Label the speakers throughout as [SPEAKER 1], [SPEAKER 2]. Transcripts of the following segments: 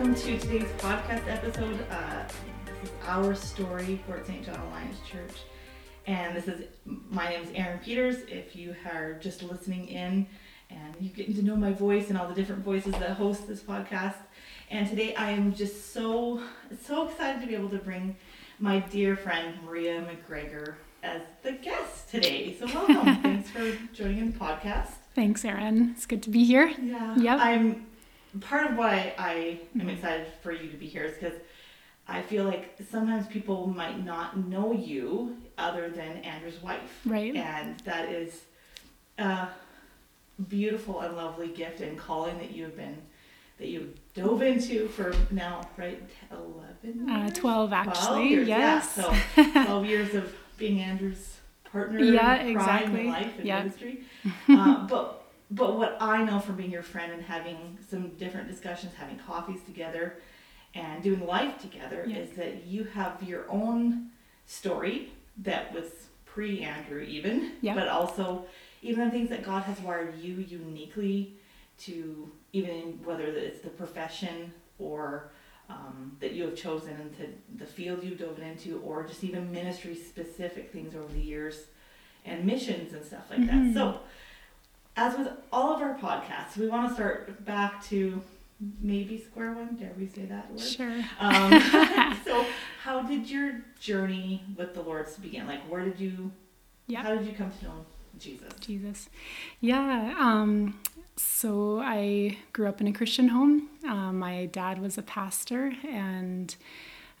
[SPEAKER 1] welcome to today's podcast episode. Uh, this is our story for St. John Alliance Church. And this is, my name is Erin Peters. If you are just listening in and you're getting to know my voice and all the different voices that host this podcast. And today I am just so, so excited to be able to bring my dear friend Maria McGregor as the guest today. So welcome. Thanks for joining in the podcast.
[SPEAKER 2] Thanks, Erin. It's good to be here.
[SPEAKER 1] Yeah.
[SPEAKER 2] Yep.
[SPEAKER 1] I'm part of why I am excited for you to be here is because I feel like sometimes people might not know you other than Andrew's wife.
[SPEAKER 2] Right.
[SPEAKER 1] And that is a beautiful and lovely gift and calling that you have been that you dove into for now, right? Eleven.
[SPEAKER 2] Uh, 12 actually.
[SPEAKER 1] years,
[SPEAKER 2] yes.
[SPEAKER 1] Yeah. So twelve years of being Andrew's partner.
[SPEAKER 2] Yeah,
[SPEAKER 1] in crime
[SPEAKER 2] exactly.
[SPEAKER 1] life and
[SPEAKER 2] Yeah.
[SPEAKER 1] ministry. uh, but but what I know from being your friend and having some different discussions, having coffees together, and doing life together,
[SPEAKER 2] Yeah.
[SPEAKER 1] is that you have your own story that was pre Andrew even,
[SPEAKER 2] Yeah.
[SPEAKER 1] but also even the things that God has wired you uniquely to, even whether it's the profession or um, that you have chosen into the field you've dove into, or just even ministry specific things over the years and missions and stuff like
[SPEAKER 2] Mhm.
[SPEAKER 1] that. So, as with all of our podcasts, we want to start back to maybe square one. Dare we say that word?
[SPEAKER 2] Sure.
[SPEAKER 1] Um, so, how did your journey with the Lord's begin? Like, where did you?
[SPEAKER 2] Yeah.
[SPEAKER 1] How did you come to know Jesus?
[SPEAKER 2] Jesus. Yeah. Um, so I grew up in a Christian home. Um, my dad was a pastor, and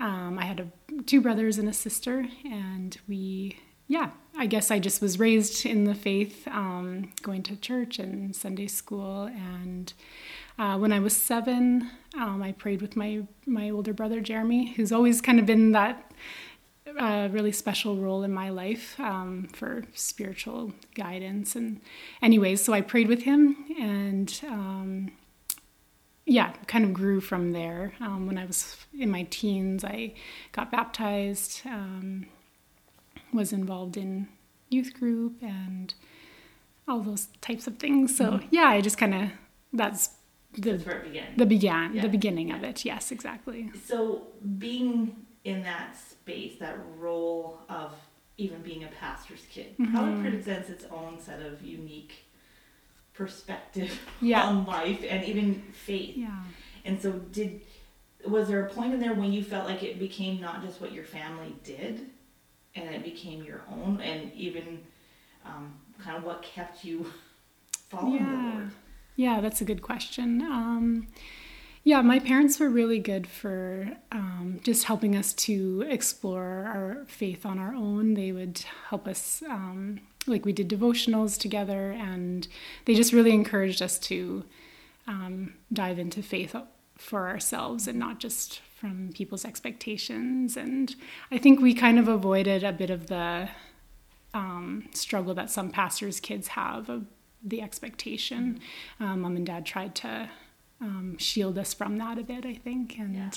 [SPEAKER 2] um, I had a, two brothers and a sister, and we, yeah, I guess I just was raised in the faith, um, going to church and Sunday school. And uh, when I was seven, um, I prayed with my my older brother Jeremy, who's always kind of been that a really special role in my life um, for spiritual guidance. And, anyways, so I prayed with him and, um, yeah, kind of grew from there. Um, when I was in my teens, I got baptized, um, was involved in youth group and all those types of things. So, yeah, I just kind of, that's the,
[SPEAKER 1] That's where it began.
[SPEAKER 2] the began,
[SPEAKER 1] Yeah.
[SPEAKER 2] the beginning of it. Yes, exactly.
[SPEAKER 1] So, being in that space, that role of even being a pastor's kid, probably
[SPEAKER 2] Mhm.
[SPEAKER 1] presents its own set of unique perspective
[SPEAKER 2] Yeah.
[SPEAKER 1] on life and even faith.
[SPEAKER 2] Yeah.
[SPEAKER 1] And so, did was there a point in there when you felt like it became not just what your family did, and it became your own, and even um, kind of what kept you following the
[SPEAKER 2] Yeah.
[SPEAKER 1] Lord?
[SPEAKER 2] Yeah, that's a good question. Um, yeah, my parents were really good for um, just helping us to explore our faith on our own. They would help us, um, like, we did devotionals together, and they just really encouraged us to um, dive into faith for ourselves and not just from people's expectations. And I think we kind of avoided a bit of the um, struggle that some pastors' kids have of the expectation. Um, Mom and Dad tried to um, shield us from that a bit, I think, and
[SPEAKER 1] Yeah.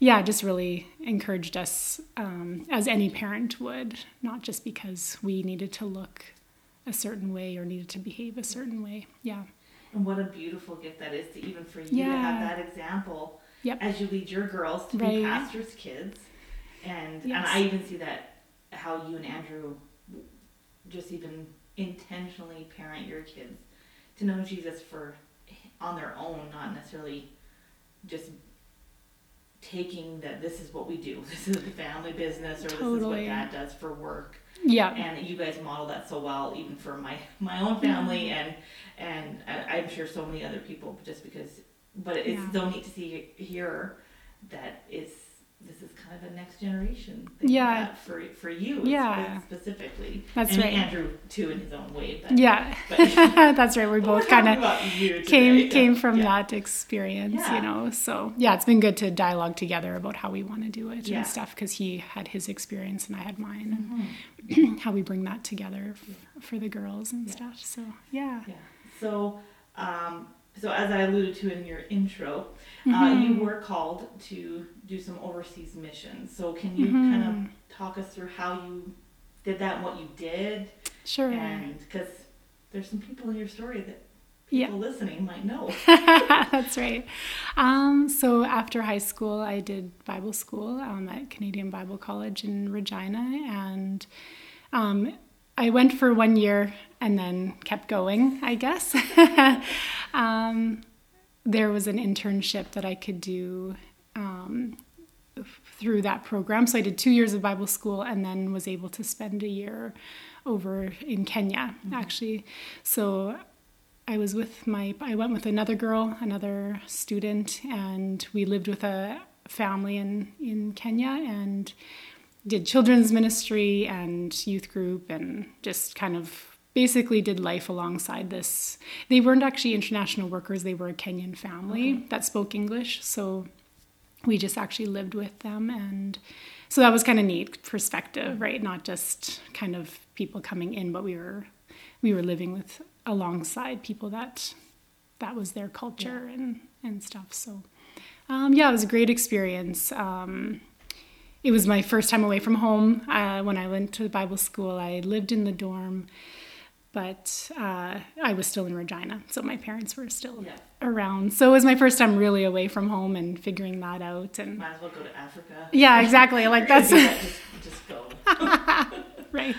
[SPEAKER 2] yeah, just really encouraged us um, as any parent would, not just because we needed to look a certain way or needed to behave a certain way. Yeah.
[SPEAKER 1] And what a beautiful gift that is to even for you to have that example
[SPEAKER 2] Yep.
[SPEAKER 1] as you lead your girls to be pastors' kids. And and I even see that how you and Andrew just even intentionally parent your kids to know Jesus for on their own, not necessarily just taking that this is what we do. This is the family business or this is what dad does for work
[SPEAKER 2] Yeah.
[SPEAKER 1] and you guys model that so well even for my my own family and and i'm sure so many other people just because but it's
[SPEAKER 2] Yeah.
[SPEAKER 1] so neat to see here that is this is kind of a next generation thing
[SPEAKER 2] Yeah.
[SPEAKER 1] that for for you
[SPEAKER 2] Yeah.
[SPEAKER 1] specifically
[SPEAKER 2] That's
[SPEAKER 1] and
[SPEAKER 2] right.
[SPEAKER 1] andrew too in his own way but
[SPEAKER 2] Yeah.
[SPEAKER 1] but-
[SPEAKER 2] That's right. We both kind of came came from that experience,
[SPEAKER 1] Yeah.
[SPEAKER 2] you know. So yeah, it's been good to dialogue together about how we want to do it
[SPEAKER 1] Yeah.
[SPEAKER 2] and stuff because he had his experience and I had mine, and how we bring that together f- for the girls and stuff. So yeah,
[SPEAKER 1] yeah so um so as i alluded to in your intro uh,
[SPEAKER 2] Mhm.
[SPEAKER 1] you were called to do some overseas missions. So can you
[SPEAKER 2] Mhm.
[SPEAKER 1] kind of talk us through how you did that and what you did?
[SPEAKER 2] sure.
[SPEAKER 1] And because there's some people in your story that
[SPEAKER 2] Yeah.
[SPEAKER 1] people listening might know.
[SPEAKER 2] That's right. Um, so after high school, I did Bible school um, at Canadian Bible College in Regina, and um, I went for one year and then kept going. I guess um, there was an internship that I could do. Um, through that program. So I did two years of Bible school and then was able to spend a year over in Kenya, actually. So I was with my, I went with another girl, another student, and we lived with a family in, in Kenya and did children's ministry and youth group and just kind of basically did life alongside this. They weren't actually international workers, they were a Kenyan family that spoke English. So we just actually lived with them and so that was kind of neat perspective right not just kind of people coming in but we were we were living with alongside people that that was their culture yeah. and and stuff so um, yeah it was a great experience um, it was my first time away from home uh, when i went to bible school i lived in the dorm but uh, I was still in Regina, so my parents were still yeah. around. So it was my first time really away from home and figuring that out. And
[SPEAKER 1] might as well go to Africa.
[SPEAKER 2] Yeah, exactly. Like that's
[SPEAKER 1] just, just go.
[SPEAKER 2] right.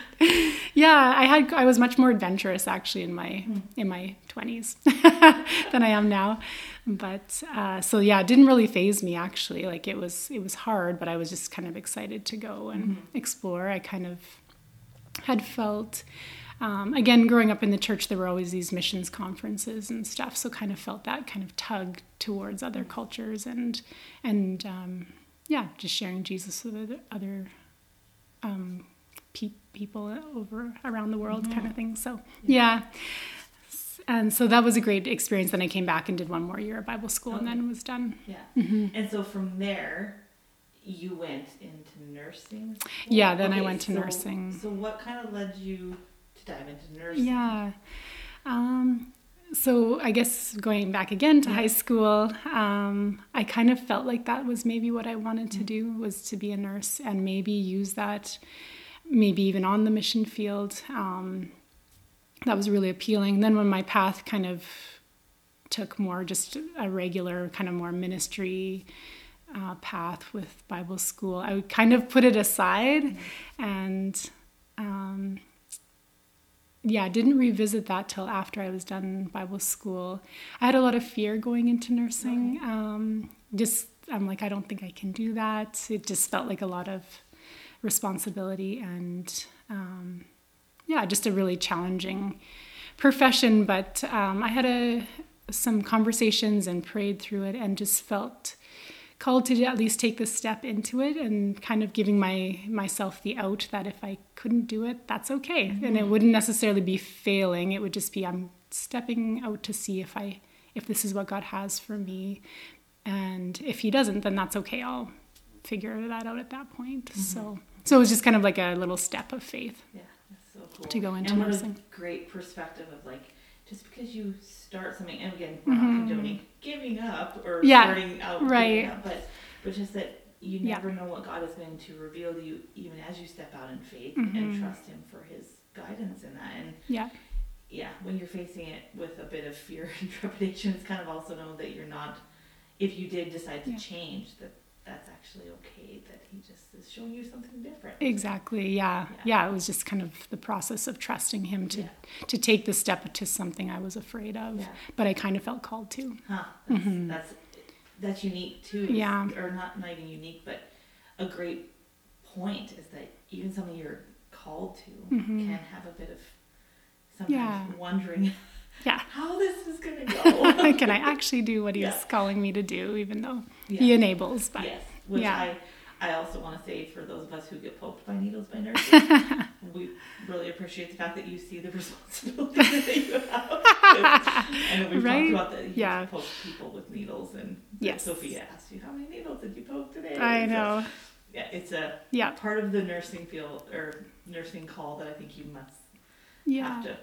[SPEAKER 2] Yeah, I had I was much more adventurous actually in my mm. in my twenties than I am now. But uh, so yeah, it didn't really phase me actually. Like it was it was hard, but I was just kind of excited to go and mm-hmm. explore. I kind of had felt um, again, growing up in the church, there were always these missions conferences and stuff, so kind of felt that kind of tug towards other cultures and and um, yeah, just sharing Jesus with other, um, pe- people over around the world, mm-hmm. kind of thing. So yeah. yeah. And so that was a great experience. Then I came back and did one more year of Bible school, okay. and then was done.
[SPEAKER 1] Yeah. Mm-hmm. And so from there, you went into nursing.
[SPEAKER 2] School? Yeah. Then okay, I went to
[SPEAKER 1] so,
[SPEAKER 2] nursing.
[SPEAKER 1] So what kind of led you? To dive into nursing?
[SPEAKER 2] Yeah. Um, so I guess going back again to high school, um, I kind of felt like that was maybe what I wanted to mm. do was to be a nurse and maybe use that, maybe even on the mission field. Um, that was really appealing. Then when my path kind of took more just a regular kind of more ministry uh, path with Bible school, I would kind of put it aside mm and. Um, yeah, didn't revisit that till after I was done Bible school. I had a lot of fear going into nursing. Okay. Um, just I'm like, I don't think I can do that. It just felt like a lot of responsibility and um, yeah, just a really challenging profession. But um, I had a some conversations and prayed through it and just felt called to at least take the step into it and kind of giving my myself the out that if I couldn't do it, that's okay. Mm-hmm. And it wouldn't necessarily be failing. It would just be I'm stepping out to see if I if this is what God has for me. And if he doesn't, then that's okay. I'll figure that out at that point. Mm-hmm. So so it was just kind of like a little step of faith.
[SPEAKER 1] Yeah, that's so cool.
[SPEAKER 2] To go into
[SPEAKER 1] and
[SPEAKER 2] nursing.
[SPEAKER 1] great perspective of like just because you start something, and again, we're mm-hmm. not condoning giving up or
[SPEAKER 2] yeah,
[SPEAKER 1] starting out
[SPEAKER 2] right.
[SPEAKER 1] Up, but but just that you never yeah. know what God is going to reveal to you, even as you step out in faith mm-hmm. and trust Him for His guidance in that. And
[SPEAKER 2] yeah,
[SPEAKER 1] yeah, when you're facing it with a bit of fear and trepidation, it's kind of also know that you're not. If you did decide to yeah. change, that that's actually okay that he just is showing you something different
[SPEAKER 2] exactly yeah. yeah. yeah it was just kind of the process of trusting him to yeah. to take the step to something i was afraid of yeah. but i kind of felt called to
[SPEAKER 1] huh that's, mm-hmm. that's that's unique too
[SPEAKER 2] yeah
[SPEAKER 1] or not not even unique but a great point is that even something you're called to mm-hmm. can have a bit of sometimes wondering
[SPEAKER 2] yeah
[SPEAKER 1] how this is going to go
[SPEAKER 2] can i actually do what he's yeah. calling me to do even though yeah. he enables
[SPEAKER 1] but yes which yeah. i i also want to say for those of us who get poked by needles by nurses we really appreciate the fact that you see the responsibility that you have I know we've right? talked about that you
[SPEAKER 2] yeah.
[SPEAKER 1] poke people with needles and
[SPEAKER 2] yes.
[SPEAKER 1] Sophia asked you how many needles did you poke today
[SPEAKER 2] I know
[SPEAKER 1] yeah it's a
[SPEAKER 2] yeah
[SPEAKER 1] part of the nursing field or nursing call that I think you must
[SPEAKER 2] yeah.
[SPEAKER 1] have to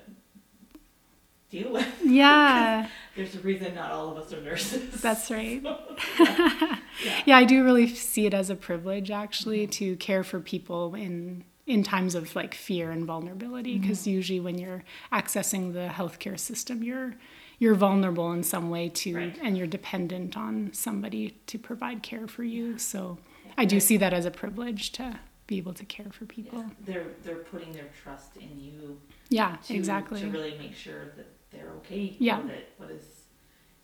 [SPEAKER 1] deal with.
[SPEAKER 2] Yeah.
[SPEAKER 1] There's a reason not all of us are nurses.
[SPEAKER 2] That's right. So, yeah. yeah. yeah. I do really see it as a privilege actually mm-hmm. to care for people in in times of like fear and vulnerability because mm-hmm. usually when you're accessing the healthcare system you're you're vulnerable in some way to
[SPEAKER 1] Right.
[SPEAKER 2] and you're dependent on somebody to provide care for you so i do see that as a privilege to be able to care for people
[SPEAKER 1] They're they're putting their trust in you
[SPEAKER 2] yeah,
[SPEAKER 1] to,
[SPEAKER 2] exactly
[SPEAKER 1] to really make sure that they're okay.
[SPEAKER 2] Yeah.
[SPEAKER 1] what is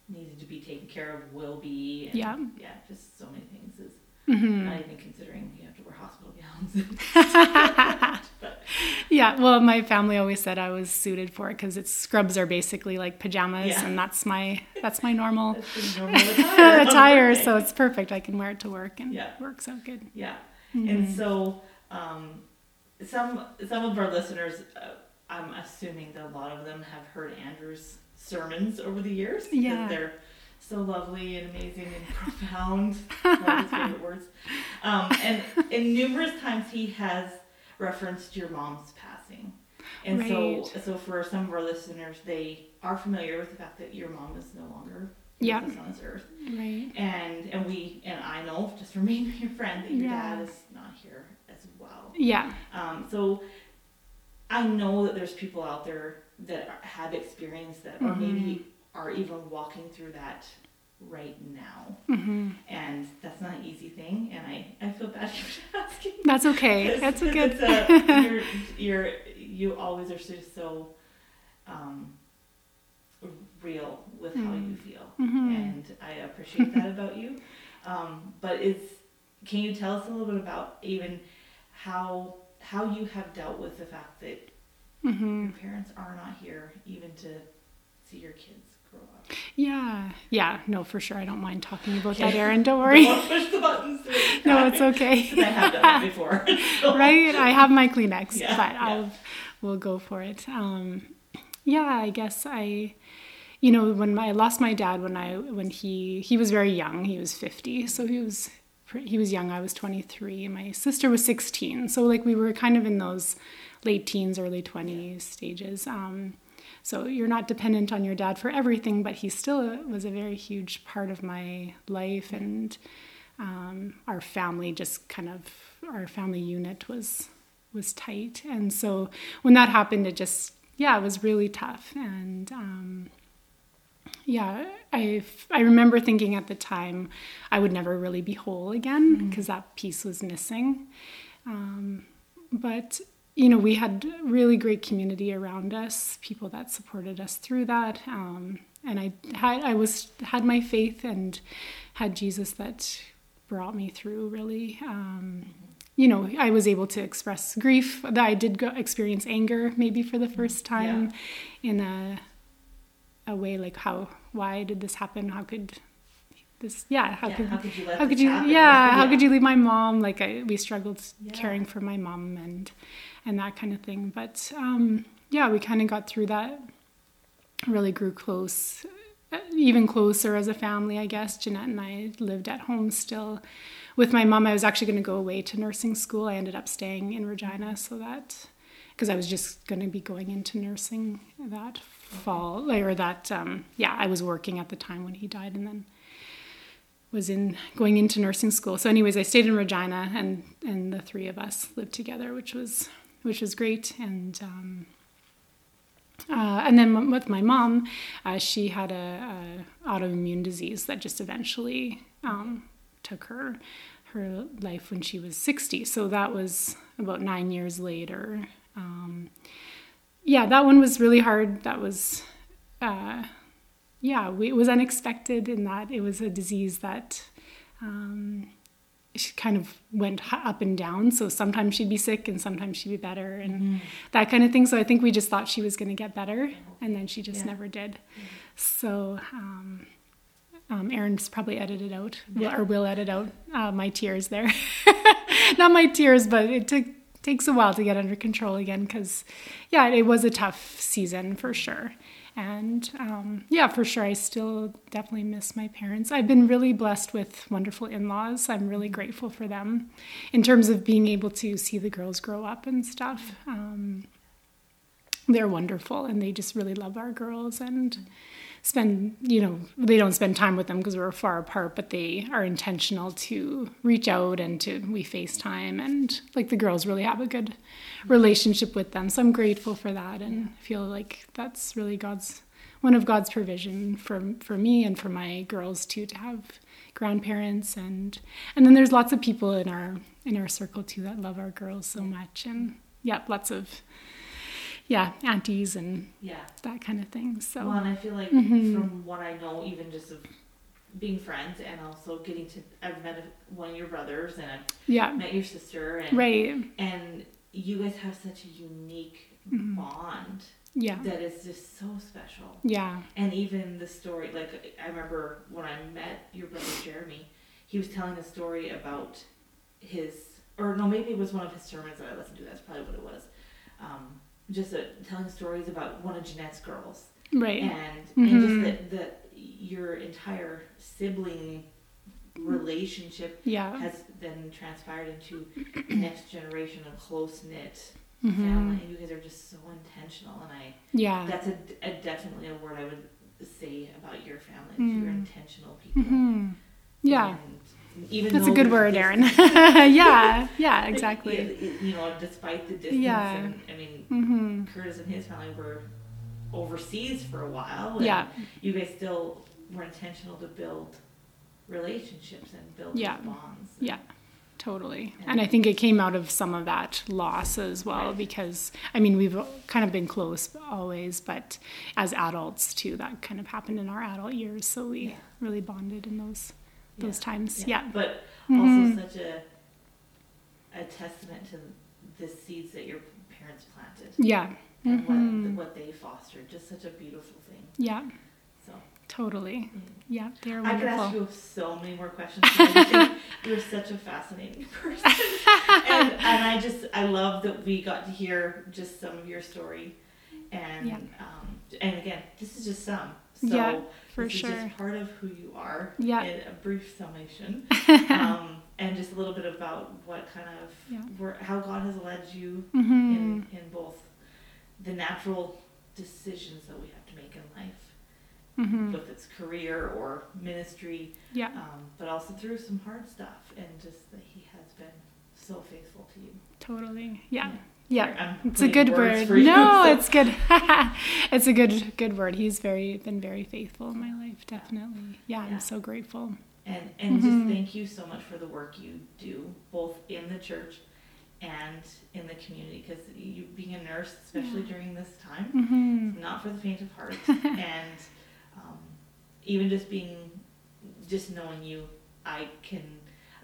[SPEAKER 1] needed to be taken care of will be. And
[SPEAKER 2] Yeah.
[SPEAKER 1] Yeah. Just so many things is
[SPEAKER 2] hmm
[SPEAKER 1] not even considering you have to wear hospital gowns. but
[SPEAKER 2] yeah well my family always said i was suited for it because its scrubs are basically like pajamas
[SPEAKER 1] Yeah.
[SPEAKER 2] and that's my that's my normal
[SPEAKER 1] that's normal attire. on
[SPEAKER 2] attire so it's perfect i can wear it to work and
[SPEAKER 1] Yeah.
[SPEAKER 2] it works out good
[SPEAKER 1] Yeah. And so, um, some some of our listeners, uh, I'm assuming that a lot of them have heard Andrew's sermons over the years. because
[SPEAKER 2] Yeah.
[SPEAKER 1] They're so lovely and amazing and profound. One of his favorite words. Um, and, and numerous times he has referenced your mom's passing. And so, so for some of our listeners, they are familiar with the fact that your mom is no longer
[SPEAKER 2] Yeah.
[SPEAKER 1] with us on this earth
[SPEAKER 2] right
[SPEAKER 1] and and we and I know just from being your friend that your
[SPEAKER 2] Yeah.
[SPEAKER 1] dad is not here as well.
[SPEAKER 2] yeah
[SPEAKER 1] Um, so I know that there's people out there that are, have experienced that, or
[SPEAKER 2] Mhm.
[SPEAKER 1] maybe are even walking through that right now,
[SPEAKER 2] hmm
[SPEAKER 1] and that's not an easy thing. And I I feel bad for asking.
[SPEAKER 2] that's okay that's a
[SPEAKER 1] it's,
[SPEAKER 2] good
[SPEAKER 1] uh, you're, you're you always are just so um, real with how you
[SPEAKER 2] Mm.
[SPEAKER 1] feel
[SPEAKER 2] Mhm.
[SPEAKER 1] and I appreciate that about you. Um, but is can you tell us a little bit about even how how you have dealt with the fact that
[SPEAKER 2] hmm
[SPEAKER 1] your parents are not here, even to see your kids grow up?
[SPEAKER 2] Yeah, yeah, no, for sure. I don't mind talking about that. Erin. Don't worry.
[SPEAKER 1] Don't push the buttons.
[SPEAKER 2] no, it's okay.
[SPEAKER 1] I have done it before. So-
[SPEAKER 2] right? I have my Kleenex,
[SPEAKER 1] Yeah,
[SPEAKER 2] but
[SPEAKER 1] yeah.
[SPEAKER 2] I'll we'll go for it. Um, yeah, I guess I, you know, when I lost my dad when I when he he was very young. He was fifty, so he was he was young. I was twenty three. My sister was sixteen, so like we were kind of in those late teens, early twenties stages. Um, so you're not dependent on your dad for everything, but he still was a very huge part of my life and um, our family just kind of our family unit was was tight and so when that happened it just yeah it was really tough and um, yeah I I remember thinking at the time I would never really be whole again because that piece was missing. Um, but you know we had really great community around us people that supported us through that um, and I had I was had my faith and had Jesus that brought me through really. Um, you know I was able to express grief that I did go, experience anger maybe for the first time in a a way like how why did this happen? How could this yeah how
[SPEAKER 1] Yeah,
[SPEAKER 2] could
[SPEAKER 1] how could you let
[SPEAKER 2] how could you
[SPEAKER 1] happen?
[SPEAKER 2] yeah, how could you leave my mom? Like I, we struggled
[SPEAKER 1] Yeah.
[SPEAKER 2] caring for my mom and and that kind of thing. But um yeah we kind of got through that really grew close uh, even closer as a family i guess. Jeanette and i lived at home still. With my mom i was actually going to go away to nursing school. I ended up staying in regina so that because i was just going to be going into nursing that fall or that um, yeah i was working at the time when he died and then was in going into nursing school. So, anyways, I stayed in Regina, and and the three of us lived together, which was which was great. And um, uh, and then with my mom, uh, she had a, a autoimmune disease that just eventually um, took her her life when she was sixty. So that was about nine years later. Yeah, that one was really hard. That was. Uh, yeah, we, it was unexpected in that it was a disease that um, she kind of went up and down. So sometimes she'd be sick and sometimes she'd be better and that kind of thing. So I think we just thought she was going to get better and then she just
[SPEAKER 1] Yeah.
[SPEAKER 2] never did. So um, um, Erin's probably edited out
[SPEAKER 1] Yeah.
[SPEAKER 2] or will edit out uh, my tears there. Not my tears, but it took takes a while to get under control again because yeah it was a tough season for sure. And um, yeah for sure i still definitely miss my parents. I've been really blessed with wonderful in-laws. I'm really grateful for them in terms of being able to see the girls grow up and stuff. Um, they're wonderful and they just really love our girls and spend you know they don't spend time with them because we're far apart but they are intentional to reach out and to we facetime and like the girls really have a good relationship with them. So i'm grateful for that and feel like that's really god's one of God's provision for for me and for my girls too to have grandparents and and then there's lots of people in our in our circle too that love our girls so much and yeah, lots of yeah aunties and
[SPEAKER 1] Yeah.
[SPEAKER 2] that kind of thing. So
[SPEAKER 1] Well, and I feel like
[SPEAKER 2] Mhm.
[SPEAKER 1] from what I know, even just of being friends and also getting to, I've met one of your brothers and I've
[SPEAKER 2] yeah,
[SPEAKER 1] met your sister and
[SPEAKER 2] right,
[SPEAKER 1] and you guys have such a unique
[SPEAKER 2] Mhm.
[SPEAKER 1] bond
[SPEAKER 2] yeah,
[SPEAKER 1] that is just so special.
[SPEAKER 2] yeah,
[SPEAKER 1] And even the story, like I remember when I met your brother Jeremy, he was telling a story about his, or no, maybe it was one of his sermons that I listened to. That's probably what it was. Um, just uh telling stories about one of Jeanette's girls,
[SPEAKER 2] right,
[SPEAKER 1] and and
[SPEAKER 2] Mhm.
[SPEAKER 1] just that that your entire sibling relationship
[SPEAKER 2] yeah,
[SPEAKER 1] has then transpired into the next generation of close knit
[SPEAKER 2] hmm
[SPEAKER 1] family, and you guys are just so intentional. And I
[SPEAKER 2] yeah,
[SPEAKER 1] that's a, a definitely a word I would say about your family. is You're
[SPEAKER 2] Mm.
[SPEAKER 1] intentional people.
[SPEAKER 2] hmm yeah.
[SPEAKER 1] And even
[SPEAKER 2] That's a good word,
[SPEAKER 1] distance-
[SPEAKER 2] yeah, yeah, exactly.
[SPEAKER 1] You know, despite the distance,
[SPEAKER 2] Yeah.
[SPEAKER 1] and I mean,
[SPEAKER 2] hmm
[SPEAKER 1] Curtis and his family were overseas for a while. And
[SPEAKER 2] Yeah,
[SPEAKER 1] You guys still were intentional to build relationships and build
[SPEAKER 2] Yeah.
[SPEAKER 1] bonds.
[SPEAKER 2] yeah, totally. And I think it came out of some of that loss as well
[SPEAKER 1] Right.
[SPEAKER 2] because, I mean, we've kind of been close always, but as adults too, that kind of happened in our adult years. So we
[SPEAKER 1] Yeah.
[SPEAKER 2] really bonded in those
[SPEAKER 1] Yeah.
[SPEAKER 2] those times. Yeah.
[SPEAKER 1] But
[SPEAKER 2] Mhm.
[SPEAKER 1] also such a a testament to the seeds that your parents planted
[SPEAKER 2] Yeah.
[SPEAKER 1] and
[SPEAKER 2] Mhm.
[SPEAKER 1] what what they fostered. Just such a beautiful thing.
[SPEAKER 2] Yeah.
[SPEAKER 1] So
[SPEAKER 2] Totally.
[SPEAKER 1] mm.
[SPEAKER 2] Yeah. They're
[SPEAKER 1] I could ask you so many more questions. because I think you're such a fascinating person, and and I just I love that we got to hear just some of your story, and
[SPEAKER 2] Yeah.
[SPEAKER 1] um, and again, this is just some. So
[SPEAKER 2] Yeah, for sure.
[SPEAKER 1] just part of who you are.
[SPEAKER 2] Yeah.
[SPEAKER 1] In a brief summation, um, and just a little bit about what kind of
[SPEAKER 2] Yeah.
[SPEAKER 1] how God has led you
[SPEAKER 2] hmm
[SPEAKER 1] in in both the natural decisions that we have to make in life,
[SPEAKER 2] hmm
[SPEAKER 1] whether it's career or ministry,
[SPEAKER 2] Yeah.
[SPEAKER 1] um, but also through some hard stuff, and just that He has been so faithful to you.
[SPEAKER 2] Totally. Yeah.
[SPEAKER 1] Yeah.
[SPEAKER 2] Yeah. It's a good word.
[SPEAKER 1] you,
[SPEAKER 2] No,
[SPEAKER 1] so-
[SPEAKER 2] it's good. it's a good good word. He's very been very faithful in my life, definitely. Yeah,
[SPEAKER 1] Yeah.
[SPEAKER 2] I'm so grateful.
[SPEAKER 1] And and
[SPEAKER 2] Mhm.
[SPEAKER 1] just thank you so much for the work you do, both in the church and in the community, because you being a nurse, especially
[SPEAKER 2] Yeah.
[SPEAKER 1] during this time,
[SPEAKER 2] hmm
[SPEAKER 1] not for the faint of heart, and um, even just being, just knowing you, I can.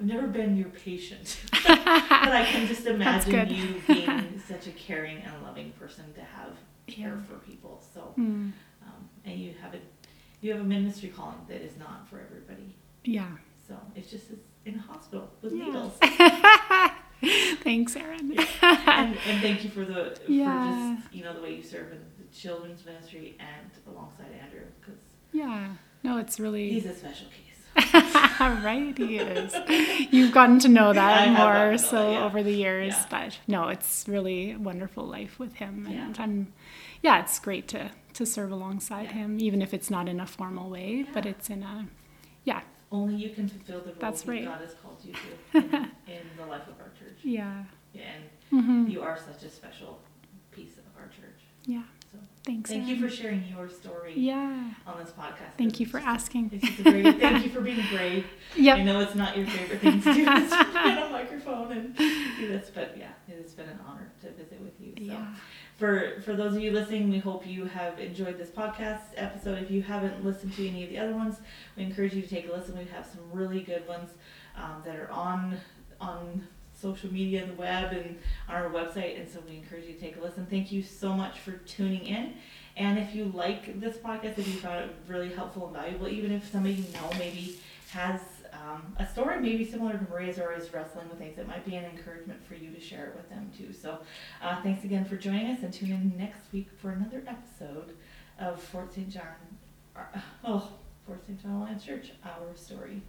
[SPEAKER 1] I've never been your patient, but I can just imagine you being such a caring and loving person to have care
[SPEAKER 2] Yeah.
[SPEAKER 1] for people. So,
[SPEAKER 2] Mm.
[SPEAKER 1] um, and you have a you have a ministry calling that is not for everybody.
[SPEAKER 2] Yeah.
[SPEAKER 1] So it's just it's in a hospital with
[SPEAKER 2] Yeah.
[SPEAKER 1] needles.
[SPEAKER 2] Thanks, Erin.
[SPEAKER 1] and, and thank you for the
[SPEAKER 2] Yeah.
[SPEAKER 1] for just you know the way you serve in the children's ministry and alongside Andrew because
[SPEAKER 2] Yeah. No, it's really
[SPEAKER 1] he's a special case.
[SPEAKER 2] right. He is. You've gotten to know that more so
[SPEAKER 1] that, yeah.
[SPEAKER 2] over the years,
[SPEAKER 1] Yeah.
[SPEAKER 2] but no, it's really a wonderful life with him,
[SPEAKER 1] Yeah.
[SPEAKER 2] and I'm, yeah, it's great to to serve alongside
[SPEAKER 1] Yeah.
[SPEAKER 2] him, even if it's not in a formal way, but it's in a, yeah,
[SPEAKER 1] Only you can fulfill the role
[SPEAKER 2] That's
[SPEAKER 1] that
[SPEAKER 2] right.
[SPEAKER 1] God has called you to in, in the life of our church.
[SPEAKER 2] yeah,
[SPEAKER 1] And
[SPEAKER 2] hmm
[SPEAKER 1] you are such a special piece of our church.
[SPEAKER 2] yeah. Thanks.
[SPEAKER 1] thank you for sharing your story
[SPEAKER 2] Yeah.
[SPEAKER 1] on this podcast.
[SPEAKER 2] Thank you for
[SPEAKER 1] just-
[SPEAKER 2] asking.
[SPEAKER 1] It's just a great, thank you for being brave. I know it's not your favorite thing to do, is to get on a microphone and do this, but yeah, it has been an honor to visit with you. So.
[SPEAKER 2] Yeah.
[SPEAKER 1] For for those of you listening, we hope you have enjoyed this podcast episode. If you haven't listened to any of the other ones, we encourage you to take a listen. We have some really good ones um, that are on on social media and the web and on our website, and so we encourage you to take a listen. Thank you so much for tuning in. And if you like this podcast, if you found it really helpful and valuable, even if somebody you know maybe has um, a story maybe similar to Maria's or is wrestling with things, it might be an encouragement for you to share it with them too. So uh, thanks again for joining us and tune in next week for another episode of Fort St. John, uh, oh, Fort St. John Alliance Church, Our Story.